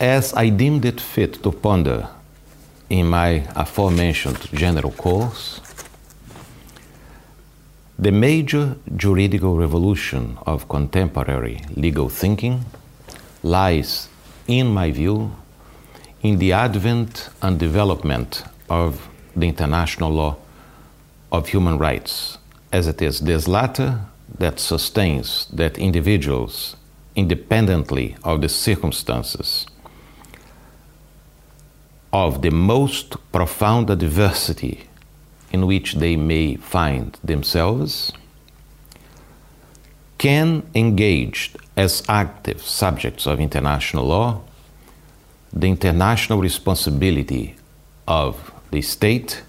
as I deemed it fit to ponder in my aforementioned general course, the major juridical revolution of contemporary legal thinking lies, in my view, in the advent and development of the international law of human rights, as it is this latter that sustains that individuals, independently of the circumstances, of the most profound adversity in which they may find themselves can engage as active subjects of international law the international responsibility of the state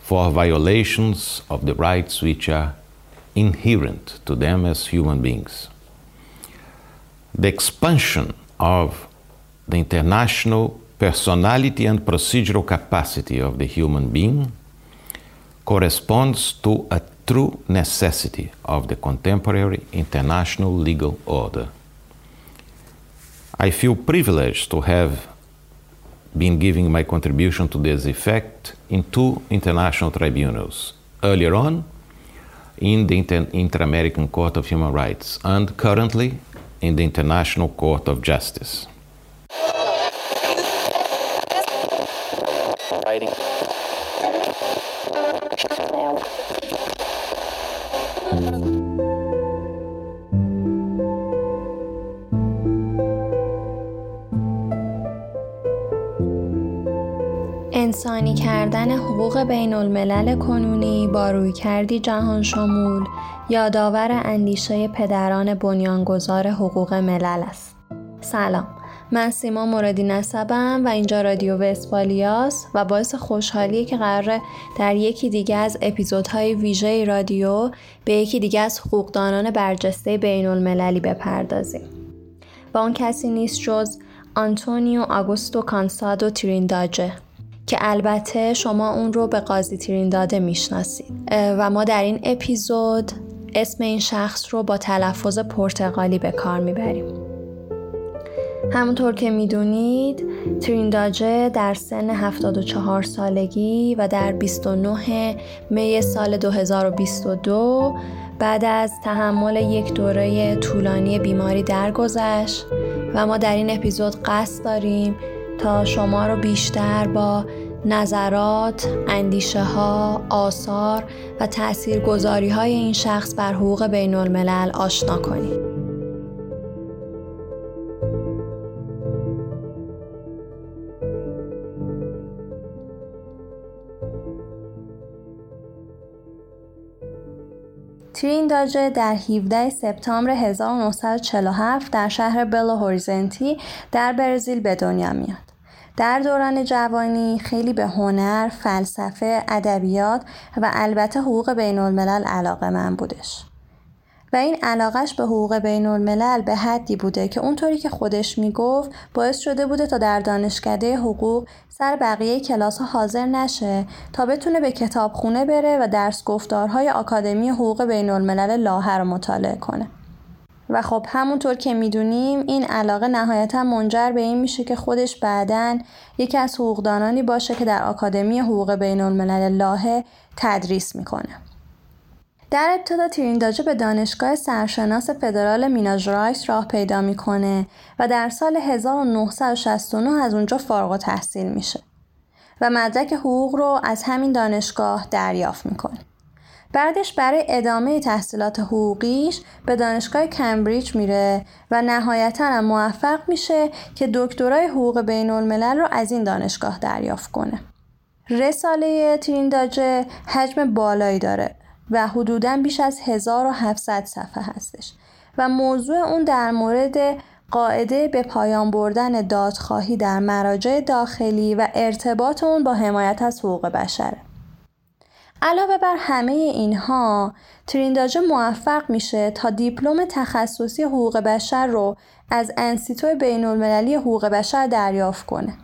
for violations of the rights which are inherent to them as human beings. The expansion of the international personality and procedural capacity of the human being corresponds to a true necessity of the contemporary international legal order. I feel privileged to have been giving my contribution to this effect in two international tribunals. Earlier on, in the Inter American Court of Human Rights, and currently in the International Court of Justice. انسانی کردن حقوق بین الملل کنونی با روی کردی جهان شمول یادآور اندیشه پدران بنیانگذار حقوق ملل است. سلام من سیما موردی نسبم و اینجا رادیو وسپالیاس و باعث خوشحالیه که قراره در یکی دیگه از اپیزودهای ویژه رادیو به یکی دیگه از حقوقدانان برجسته بین المللی بپردازیم. و اون کسی نیست جز آنتونیو آگوستو کانسادو ترینداجه که البته شما اون رو به قاضی تیرین داده می‌شناسید و ما در این اپیزود اسم این شخص رو با تلفظ پرتغالی به کار می‌بریم همونطور که می‌دونید ترینداجه در سن 74 سالگی و در 29 می سال 2022 بعد از تحمل یک دوره طولانی بیماری درگذشت و ما در این اپیزود قصد داریم تا شما رو بیشتر با نظرات، اندیشه ها، آثار و تاثیرگذاری های این شخص بر حقوق بین الملل آشنا کنید. ترین داجه در 17 سپتامبر 1947 در شهر بلو هوریزنتی در برزیل به دنیا میاد. در دوران جوانی خیلی به هنر، فلسفه، ادبیات و البته حقوق بین الملل علاقه من بودش. و این علاقش به حقوق بین الملل به حدی بوده که اونطوری که خودش می‌گفت باعث شده بوده تا در دانشکده حقوق سر بقیه کلاس ها حاضر نشه تا بتونه به کتابخونه بره و درس گفتارهای آکادمی حقوق بین الملل لاهه مطالعه کنه. و خب همونطور که می‌دونیم این علاقه نهایتا منجر به این میشه که خودش بعدا یکی از حقوقدانانی باشه که در آکادمی حقوق بین الملل لاهه تدریس می‌کنه. در ابتدا ترینداجه به دانشگاه سرشناس فدرال میناژرایس راه پیدا می‌کنه و در سال 1969 از اونجا فارغ تحصیل میشه و مدرک حقوق رو از همین دانشگاه دریافت می‌کنه. بعدش برای ادامه تحصیلات حقوقیش به دانشگاه کمبریج میره و نهایتا موفق میشه که دکترای حقوق بین الملل رو از این دانشگاه دریافت کنه. رساله ترینداجه حجم بالایی داره و حدوداً بیش از 1700 صفحه هستش و موضوع اون در مورد قاعده به پایان بردن دادخواهی در مراجع داخلی و ارتباط اون با حمایت از حقوق بشره. علاوه بر همه اینها ترینداجه موفق میشه تا دیپلم تخصصی حقوق بشر رو از انسیتو بین المللی حقوق بشر دریافت کنه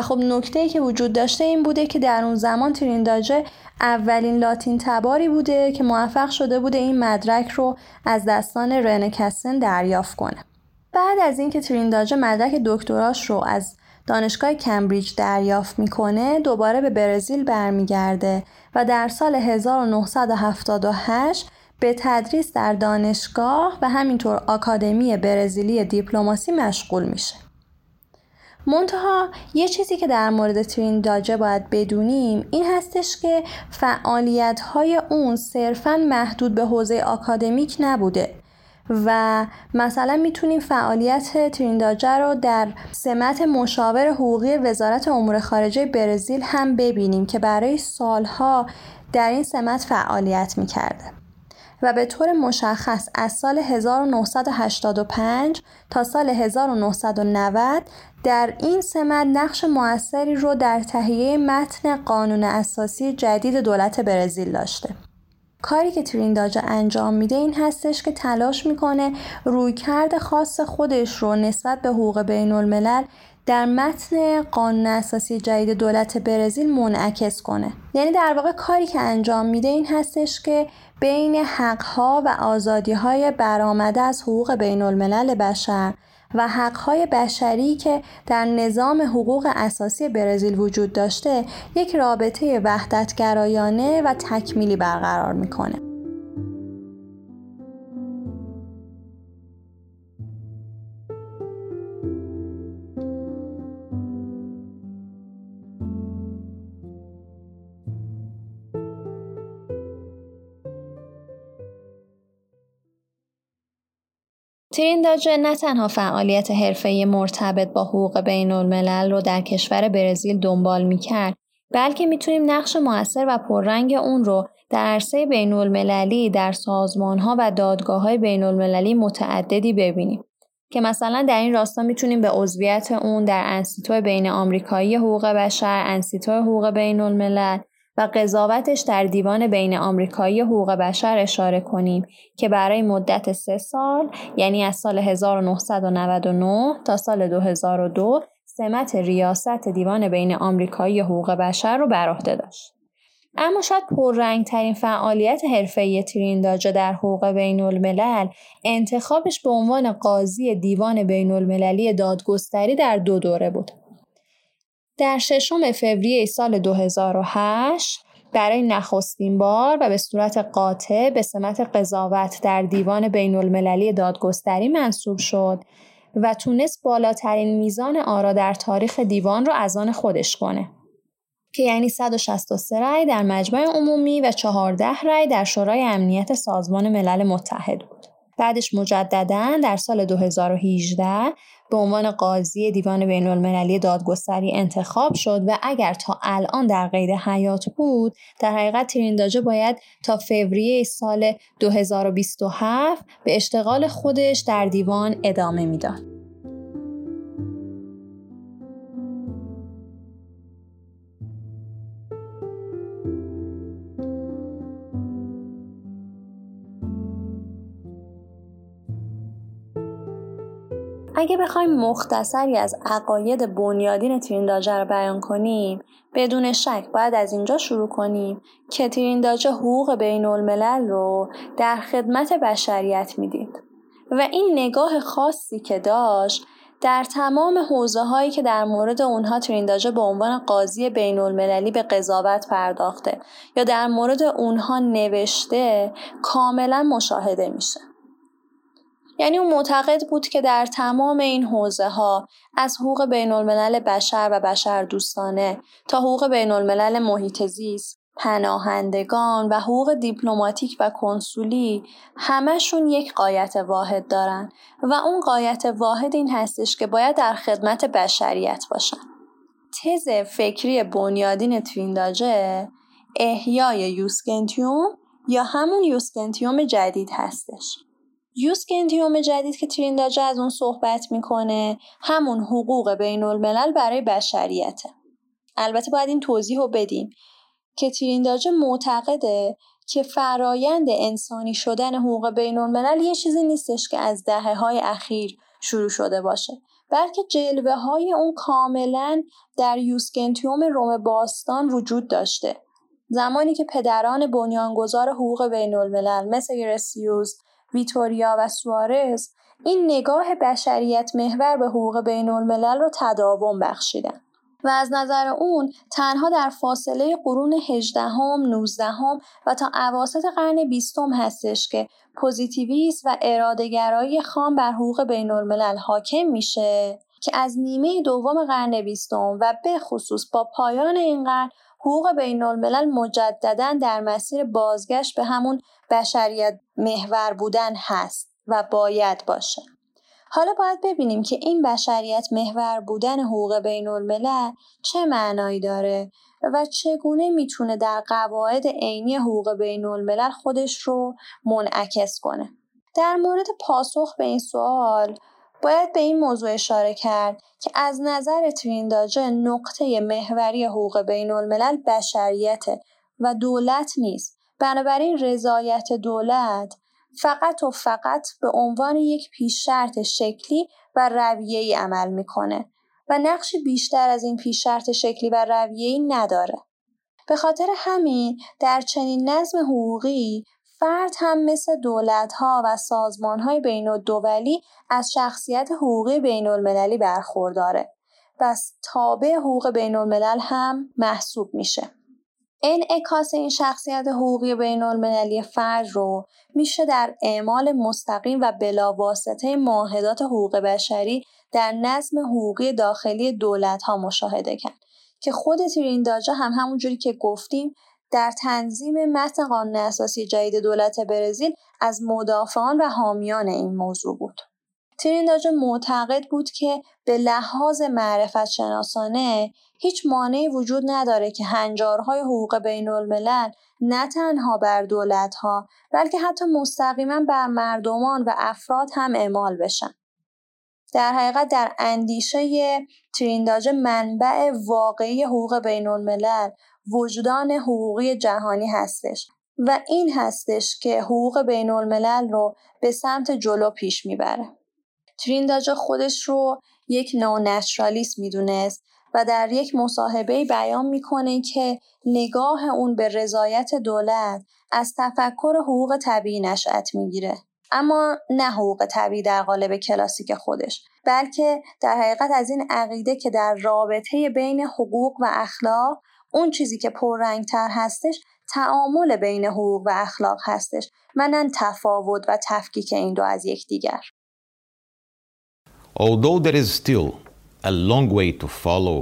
خب نکته ای که وجود داشته این بوده که در اون زمان ترینداجه اولین لاتین تباری بوده که موفق شده بوده این مدرک رو از دستان رنه کسن دریافت کنه بعد از اینکه ترینداجه مدرک دکتراش رو از دانشگاه کمبریج دریافت می‌کنه دوباره به برزیل برمیگرده و در سال 1978 به تدریس در دانشگاه و همینطور آکادمی برزیلی دیپلماسی مشغول میشه. منتها یه چیزی که در مورد ترین داجه باید بدونیم این هستش که فعالیت های اون صرفا محدود به حوزه آکادمیک نبوده و مثلا می‌تونیم فعالیت ترینداجه رو در سمت مشاور حقوقی وزارت امور خارجه برزیل هم ببینیم که برای سالها در این سمت فعالیت می‌کرده. و به طور مشخص از سال 1985 تا سال 1990 در این سمت نقش موثری رو در تهیه متن قانون اساسی جدید دولت برزیل داشته. کاری که ترینداجا انجام میده این هستش که تلاش می‌کنه رویکرد خاص خودش رو نسبت به حقوق بین الملل در متن قانون اساسی جدید دولت برزیل منعکس کنه یعنی در واقع کاری که انجام میده این هستش که بین حقها و آزادیهای برآمده از حقوق بین الملل بشر و حقهای بشری که در نظام حقوق اساسی برزیل وجود داشته یک رابطه وحدتگرایانه و تکمیلی برقرار می‌کنه. ترینداجه نه تنها فعالیت حرفه‌ای مرتبط با حقوق بین الملل رو در کشور برزیل دنبال می‌کرد بلکه می‌تونیم نقش موثر و پررنگ اون رو در عرصه بین المللی در سازمانها و دادگاه های بین المللی متعددی ببینیم. که مثلا در این راستا می‌تونیم به عضویت اون در انسیتو بین آمریکایی حقوق بشر، انسیتو حقوق بین الملل و قضاوتش در دیوان بین آمریکایی حقوق بشر اشاره کنیم که برای مدت سه سال یعنی از سال 1999 تا سال 2002 سمت ریاست دیوان بین آمریکایی حقوق بشر رو بر عهده داشت. اما شاید پررنگ ترین فعالیت حرفه‌ای ترینداجا در حقوق بین الملل انتخابش به عنوان قاضی دیوان بین المللی دادگستری در دو دوره بود. در ششم فوریه سال 2008 برای نخستین بار و به صورت قاطع به سمت قضاوت در دیوان بین المللی دادگستری منصوب شد و تونست بالاترین میزان آرا در تاریخ دیوان رو از آن خودش کنه که یعنی 163 رأی در مجمع عمومی و 14 رأی در شورای امنیت سازمان ملل متحد بود. بعدش مجددا در سال 2018 به عنوان قاضی دیوان بین المللی دادگستری انتخاب شد و اگر تا الان در قید حیات بود در حقیقت ترینداجه باید تا فوریه سال 2027 به اشتغال خودش در دیوان ادامه می‌داد. اگه بخوایم مختصری از عقاید بنیادین ترینداجه رو بیان کنیم بدون شک باید از اینجا شروع کنیم که ترینداجه حقوق بین الملل رو در خدمت بشریت می‌دید و این نگاه خاصی که داشت در تمام حوزه هایی که در مورد اونها ترینداجه به عنوان قاضی بین المللی به قضاوت پرداخته یا در مورد اونها نوشته کاملا مشاهده میشه. یعنی اون معتقد بود که در تمام این حوزه ها از حقوق بین الملل بشر و بشر دوستانه تا حقوق بین الملل محیط زیست پناهندگان و حقوق دیپلماتیک و کنسولی همشون یک قایت واحد دارن و اون قایت واحد این هستش که باید در خدمت بشریت باشن. تز فکری بنیادین ترینداجه احیای یوسکنتیوم یا همون یوسکنتیوم جدید هستش. یوسکنتیوم جدید که ترینداجه از اون صحبت می‌کنه همون حقوق بین الملل برای بشریته. البته باید این توضیح رو بدیم که ترینداجه معتقده که فرایند انسانی شدن حقوق بین الملل یه چیزی نیستش که از دهه های اخیر شروع شده باشه بلکه جلوه های اون کاملا در یوسکنتیوم روم باستان وجود داشته. زمانی که پدران بنیانگذار حقوق بین الملل مثل گرسیوس ویتوریا و سوارز این نگاه بشریت محور به حقوق بین الملل رو تداوم بخشیدن. و از نظر اون تنها در فاصله قرون 18 هم، 19 هم و تا عواسط قرن بیستم هستش که پوزیتیویست و ارادهگرایی خام بر حقوق بین الملل حاکم میشه که از نیمه دوم قرن بیستم و به خصوص با پایان این قرن حقوق بین الملل مجددا در مسیر بازگشت به همون بشریت محور بودن هست و باید باشه. حالا باید ببینیم که این بشریت محور بودن حقوق بین الملل چه معنایی داره و چگونه می‌تونه در قواعد عینی حقوق بین الملل خودش رو منعکس کنه. در مورد پاسخ به این سوال باید به این موضوع اشاره کرد که از نظر ترینداجه نقطه محوری حقوق بین الملل بشریته و دولت نیست. بنابراین رضایت دولت فقط و فقط به عنوان یک پیش شرط شکلی و رویه‌ای عمل می‌کنه و نقشی بیشتر از این پیش شرط شکلی و رویه‌ای نداره. به خاطر همین در چنین نظم حقوقی فرد هم مثل دولتها و سازمانهای بین الدولی از شخصیت حقوقی بین المللی برخورداره. پس تابع حقوق بین الملل هم محسوب میشه. انعکاس این شخصیت حقوقی بین المللی فرد رو میشه در اعمال مستقیم و بلاواسطه معاهدات حقوق بشری در نظم حقوقی داخلی دولت ها مشاهده کرد که خود ترینداجا هم همونجوری که گفتیم در تنظیم متن قانون اساسی جدید دولت برزیل از مدافعان و حامیان این موضوع بود. ترینداجا معتقد بود که به لحاظ معرفت شناسانه هیچ مانعی وجود نداره که هنجارهای حقوق بین الملل نه تنها بر دولتها بلکه حتی مستقیما بر مردمان و افراد هم اعمال بشن. در حقیقت در اندیشه ترینداج منبع واقعی حقوق بین الملل وجدان حقوقی جهانی هستش و این هستش که حقوق بین الملل رو به سمت جلو پیش می‌بره. ترینداجا خودش رو یک نونشرالیست می‌دونست و در یک مصاحبه بیان می‌کنه که نگاه اون به رضایت دولت از تفکر حقوق طبیعی نشأت می‌گیره اما نه حقوق طبیعی در قالب کلاسیک خودش بلکه در حقیقت از این عقیده که در رابطه بین حقوق و اخلاق اون چیزی که پررنگتر هستش تعامل بین حقوق و اخلاق هستش منن تفاوت و تفکیک این دو از یکدیگر Although there is still a long way to follow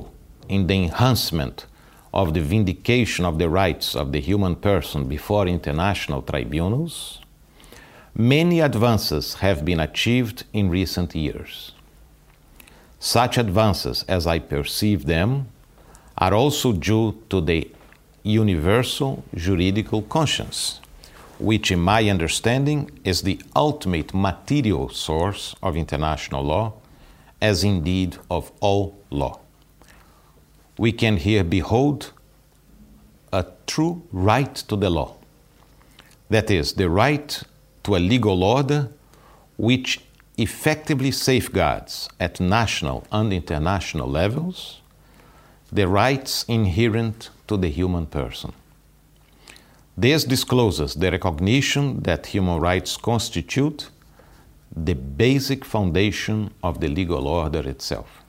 in the enhancement of the vindication of the rights of the human person before international tribunals, many advances have been achieved in recent years. Such advances, as I perceive them, are also due to the universal juridical conscience, which, in my understanding, is the ultimate material source of international law as indeed of all law. We can here behold a true right to the law. That is, the right to a legal order which effectively safeguards at national and international levels the rights inherent to the human person. This discloses the recognition that human rights constitute the basic foundation of the legal order itself.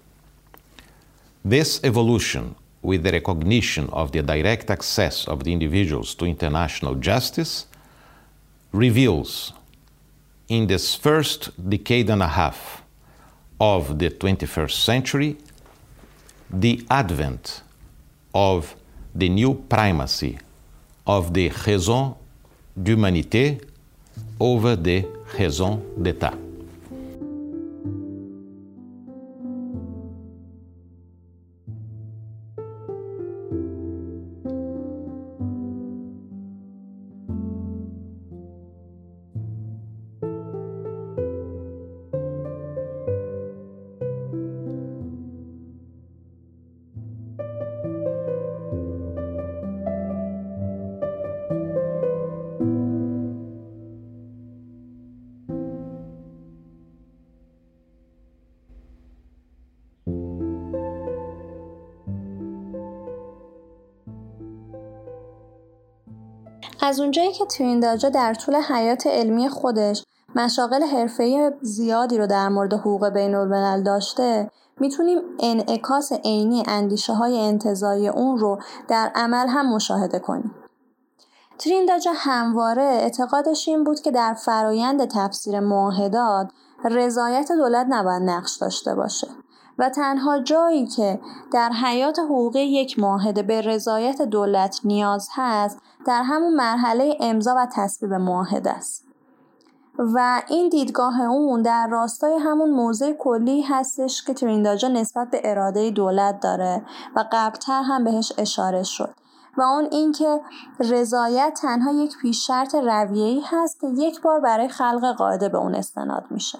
This evolution, with the recognition of the direct access of the individuals to international justice, reveals in this first decade and a half of the 21st century the advent of the new primacy of the raison d'humanité over the raison d'État. از اونجایی که ترینداجا در طول حیات علمی خودش مشاغل حرفه‌ای زیادی رو در مورد حقوق بین الملل داشته می‌تونیم انعکاس عینی اندیشه های انتظایی اون رو در عمل هم مشاهده کنیم. ترینداجا همواره اعتقادش این بود که در فرایند تفسیر معاهدات رضایت دولت نباید نقش داشته باشه و تنها جایی که در حیات حقوقی یک معاهده به رضایت دولت نیاز هست در همون مرحله امضا و تصویب معاهده است. و این دیدگاه اون در راستای همون موضع کلی هستش که ترینداجا نسبت به اراده دولت داره و قبلتر هم بهش اشاره شد. و اون اینکه رضایت تنها یک پیش شرط رویه‌ای هست که یک بار برای خلق قاعده به اون استناد میشه.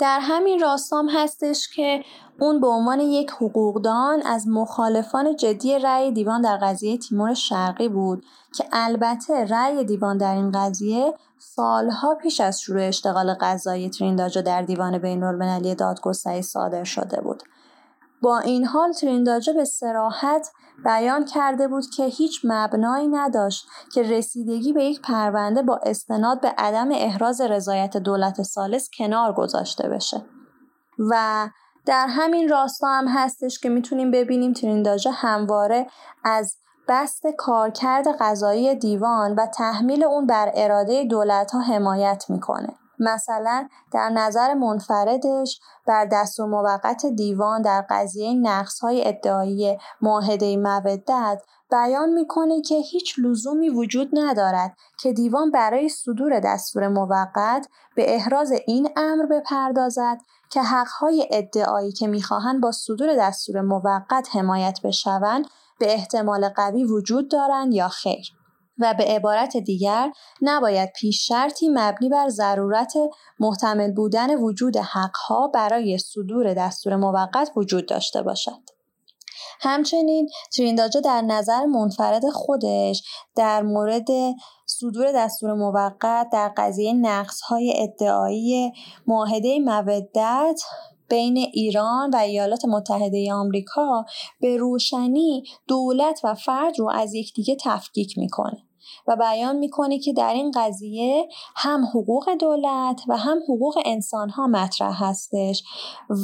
در همین راستام هستش که اون به عنوان یک حقوقدان از مخالفان جدی رأی دیوان در قضیه تیمور شرقی بود که البته رأی دیوان در این قضیه سالها پیش از شروع اشتغال قضایی ترینداجا در دیوان بین المللی دادگستری صادر شده بود. با این حال ترینداجا به سراحت بیان کرده بود که هیچ مبنایی نداشت که رسیدگی به یک پرونده با استناد به عدم احراز رضایت دولت سالس کنار گذاشته بشه. و در همین راستا هم هستش که می‌تونیم ببینیم ترینداجا همواره از بست کارکرد قضایی دیوان و تحمیل اون بر اراده دولت ها حمایت می‌کنه. مثلا در نظر منفردش بر دست و موقت دیوان در قضیه نقص های ادعایی معاهده مودت بیان می‌کنه که هیچ لزومی وجود ندارد که دیوان برای صدور دستور موقت به احراز این امر بپردازد که حقهای ادعایی که می‌خواهند با صدور دستور موقت حمایت بشوند به احتمال قوی وجود دارند یا خیر. و به عبارت دیگر نباید پیش شرطی مبنی بر ضرورت محتمل بودن وجود حقها برای صدور دستور موقت وجود داشته باشد. همچنین ترینداجا در نظر منفرد خودش در مورد صدور دستور موقت در قضیه نقص های ادعایی معاهده مودت بین ایران و ایالات متحده آمریکا به روشنی دولت و فرد رو از یکدیگه تفکیک می‌کنه و بیان می‌کنه که در این قضیه هم حقوق دولت و هم حقوق انسان ها مطرح هستش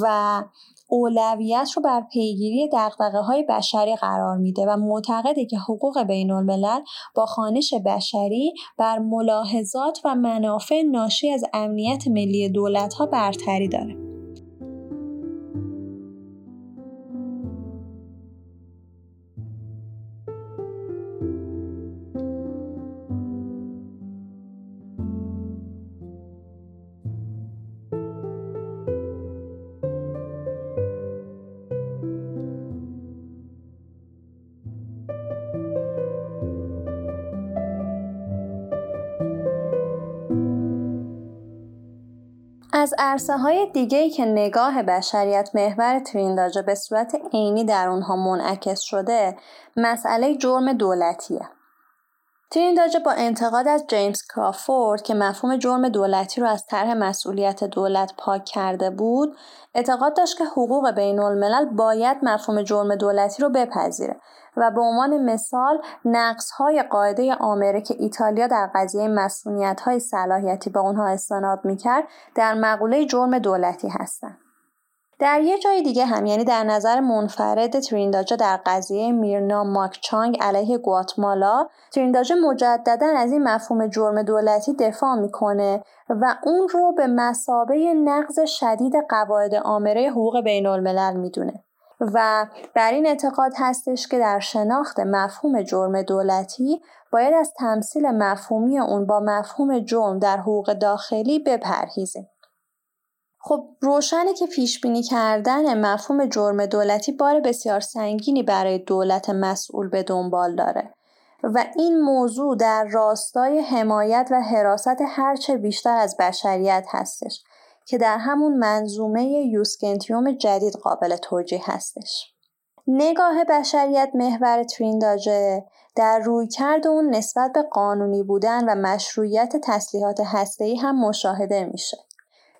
و اولویت رو بر پیگیری دقدقه های بشری قرار میده و معتقده که حقوق بین الملل با خانش بشری بر ملاحظات و منافع ناشی از امنیت ملی دولت ها برتری داره. از عرصه های دیگه که نگاه بشریت محور ترینداجا به صورت عینی در اونها منعکس شده مسئله جرم دولتیه. ترینداجا با انتقاد از جیمز کرافورد که مفهوم جرم دولتی رو از طرح مسئولیت دولت پاک کرده بود اعتقاد داشت که حقوق بین الملل باید مفهوم جرم دولتی رو بپذیره و به عنوان مثال نقص های قاعده آمره که ایتالیا در قضیه مسئولیت های صلاحیتی با اونها استناد می‌کرد در مقوله جرم دولتی هستند. در یه جای دیگه هم یعنی در نظر منفرد ترینداجا در قضیه میرنا ماکچانگ علیه گواتمالا ترینداجا مجددا از این مفهوم جرم دولتی دفاع می‌کنه و اون رو به مسابه نقض شدید قواعد آمره حقوق بین الملل می‌دونه و بر این اعتقاد هستش که در شناخت مفهوم جرم دولتی باید از تمثیل مفهومی اون با مفهوم جرم در حقوق داخلی بپرهیزیم. خب روشنه که پیش بینی کردن مفهوم جرم دولتی بار بسیار سنگینی برای دولت مسئول به دنبال داره و این موضوع در راستای حمایت و حراست هرچه بیشتر از بشریت هستش که در همون منظومه یوسکنتیوم جدید قابل توجیه هستش. نگاه بشریت محور ترینداجه در رویکرد اون نسبت به قانونی بودن و مشروعیت تسلیحات هسته‌ای هم مشاهده میشه.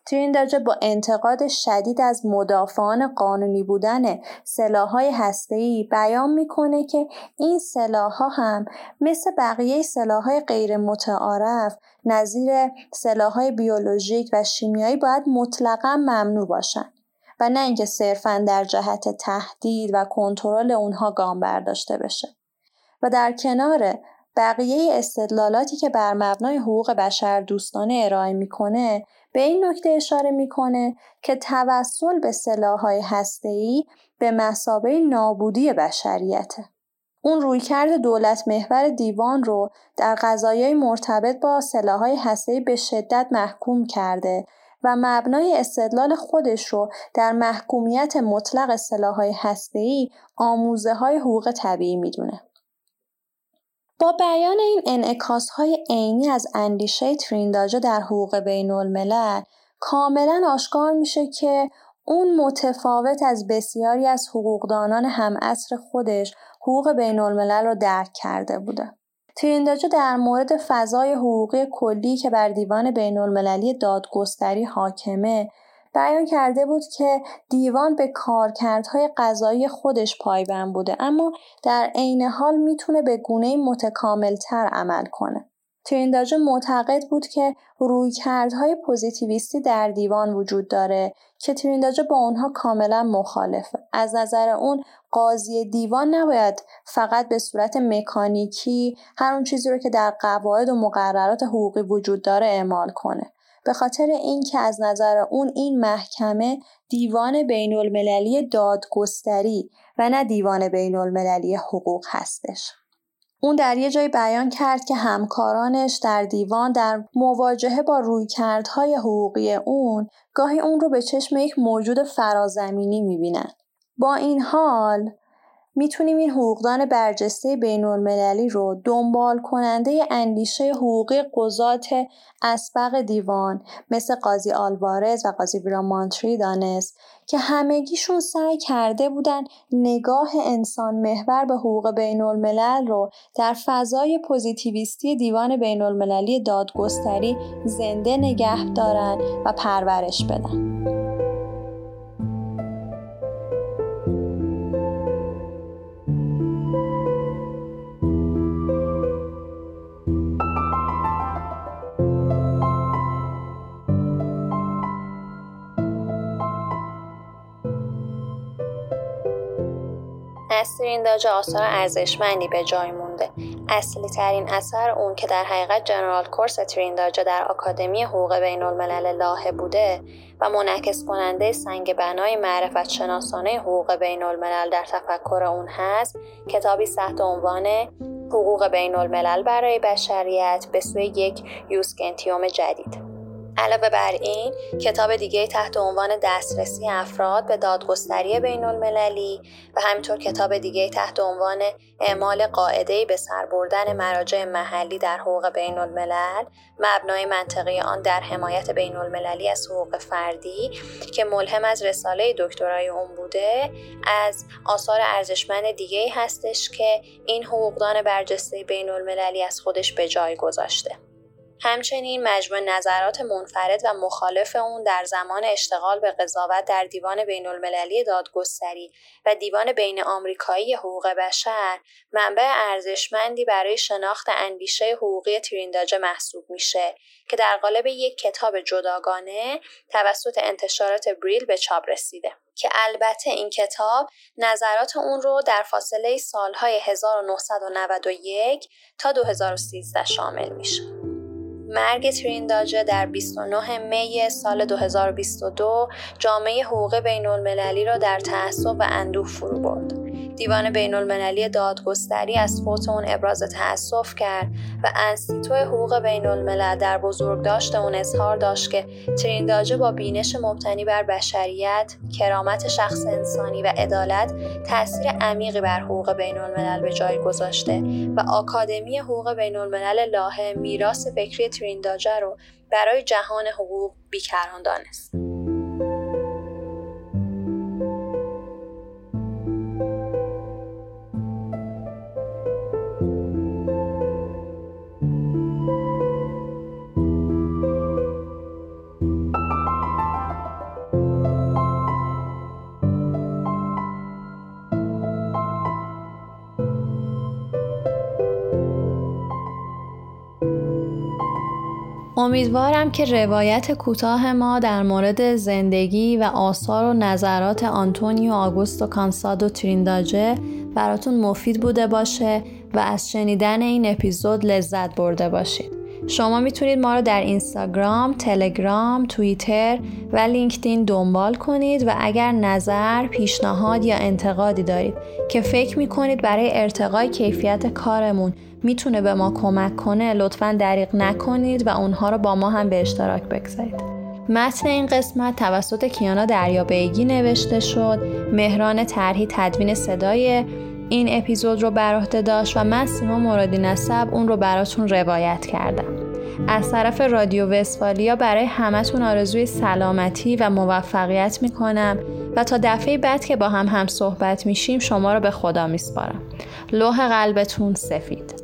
ترینداجه با انتقاد شدید از مدافعان قانونی بودن سلاحهای هسته‌ای بیان می‌کنه که این سلاحها هم مثل بقیه سلاحهای غیر متعارف نظیر سلاحهای بیولوژیک و شیمیایی باید مطلقا ممنوع باشند و نه اینکه صرفا در جهت تهدید و کنترل اونها گام برداشته بشه. و در کنار بقیه استدلالاتی که بر مبنای حقوق بشر دوستانه ارائه می‌کنه به این نکته اشاره می‌کنه که توسل به سلاحهای هسته‌ای به مسابه نابودی بشریته. اون رویکرد دولت محور دیوان رو در قضایای مرتبط با سلاحهای هسته‌ای به شدت محکوم کرده و مبنای استدلال خودش رو در محکومیت مطلق سلاحهای هسته‌ای آموزه های حقوق طبیعی می‌دونه. با بیان این انعکاس های عینی از اندیشه ترینداجا در حقوق بین الملل کاملا آشکار میشه که اون متفاوت از بسیاری از حقوقدانان هم عصر خودش حقوق بین الملل رو درک کرده بوده. ترینداجا در مورد فضای حقوقی کلی که بر دیوان بین المللی دادگستری حاکمه بیان کرده بود که دیوان به کارکردهای قضایی خودش پایبند بوده اما در عین حال می‌تونه به گونه متکاملتر عمل کنه. ترینداجه معتقد بود که رویکردهای پوزیتیویستی در دیوان وجود داره که ترینداجه با اونها کاملا مخالفه. از نظر اون قاضی دیوان نباید فقط به صورت مکانیکی هر اون چیزی رو که در قواعد و مقررات حقوقی وجود داره اعمال کنه. به خاطر اینکه از نظر اون این محکمه دیوان بین المللی دادگستری و نه دیوان بین المللی حقوق هستش. اون در یه جای بیان کرد که همکارانش در دیوان در مواجهه با رویکردهای حقوقی اون گاهی اون رو به چشم یک موجود فرازمینی می‌بینن. با این حال می‌تونیم این حقوقدان برجسته بین المللی رو دنبال کننده اندیشه حقوقی قضات اسبق دیوان مثل قاضی آلوارز و قاضی ویرامانتری دانست که همگیشون سعی کرده بودن نگاه انسان محور به حقوق بین الملل رو در فضای پوزیتیویستی دیوان بین المللی دادگستری زنده نگه دارن و پرورش بدن. از ترینداج آثار ارزشمندی به جای مونده. اصلی ترین اثر اون که در حقیقت جنرال کورس ترینداجا در آکادمی حقوق بین الملل لاهه بوده و منعکس کننده سنگ بنای معرفت شناسانه حقوق بین الملل در تفکر اون هست. کتابی تحت عنوان حقوق بین الملل برای بشریت به سوی یک یوسکنتیوم جدید. علاوه بر این کتاب دیگه تحت عنوان دسترسی افراد به دادگستری بین المللی و همینطور کتاب دیگه تحت عنوان اعمال قاعده به سر بردن مراجع محلی در حقوق بین الملل مبنای منطقی آن در حمایت بین المللی از حقوق فردی که ملهم از رساله دکترای اون بوده از آثار ارزشمند دیگه هستش که این حقوقدان برجسته بین المللی از خودش به جای گذاشته. همچنین مجموع نظرات منفرد و مخالف اون در زمان اشتغال به قضاوت در دیوان بین المللی دادگستری و دیوان بین آمریکایی حقوق بشر منبع ارزشمندی برای شناخت اندیشه حقوقی ترینداجه محسوب میشه که در قالب یک کتاب جداگانه توسط انتشارات بریل به چاپ رسیده که البته این کتاب نظرات اون رو در فاصله سالهای 1991 تا 2013 شامل میشه. مرگ ترینداجه در 29 می سال 2022 جامعه حقوق بین المللی را در تعصب و اندوه فرو برد. دیوان بین المللی دادگستری از فوت اون ابراز تأسف کرد و انسیتو حقوق بین الملل در بزرگداشت اون اظهار داشت که ترینداجه با بینش مبتنی بر بشریت، کرامت شخص انسانی و عدالت تاثیر عمیقی بر حقوق بین الملل به جای گذاشته و آکادمی حقوق بین الملل لاهه میراث فکری ترینداجه رو برای جهان حقوق بیکران دانست. امیدوارم که روایت کوتاه ما در مورد زندگی و آثار و نظرات آنتونیو آگوستو کانسادو ترینداجه براتون مفید بوده باشه و از شنیدن این اپیزود لذت برده باشید. شما می‌تونید ما رو در اینستاگرام، تلگرام، توییتر و لینکدین دنبال کنید و اگر نظر، پیشنهاد یا انتقادی دارید که فکر می‌کنید برای ارتقای کیفیت کارمون می‌تونه به ما کمک کنه لطفا دریغ نکنید و اونها رو با ما هم به اشتراک بگذارید. متن این قسمت توسط کیانا دریابیگی نوشته شد. مهران طرحی تدوین صدای این اپیزود رو بر عهده داشت و من سیما مرادی نسب اون رو براتون روایت کردم. از طرف رادیو وستفالیا برای همتون آرزوی سلامتی و موفقیت می‌کنم و تا دفعه بعد که با هم هم صحبت میشیم شما رو به خدا میسپارم. لوح قلبتون سفید.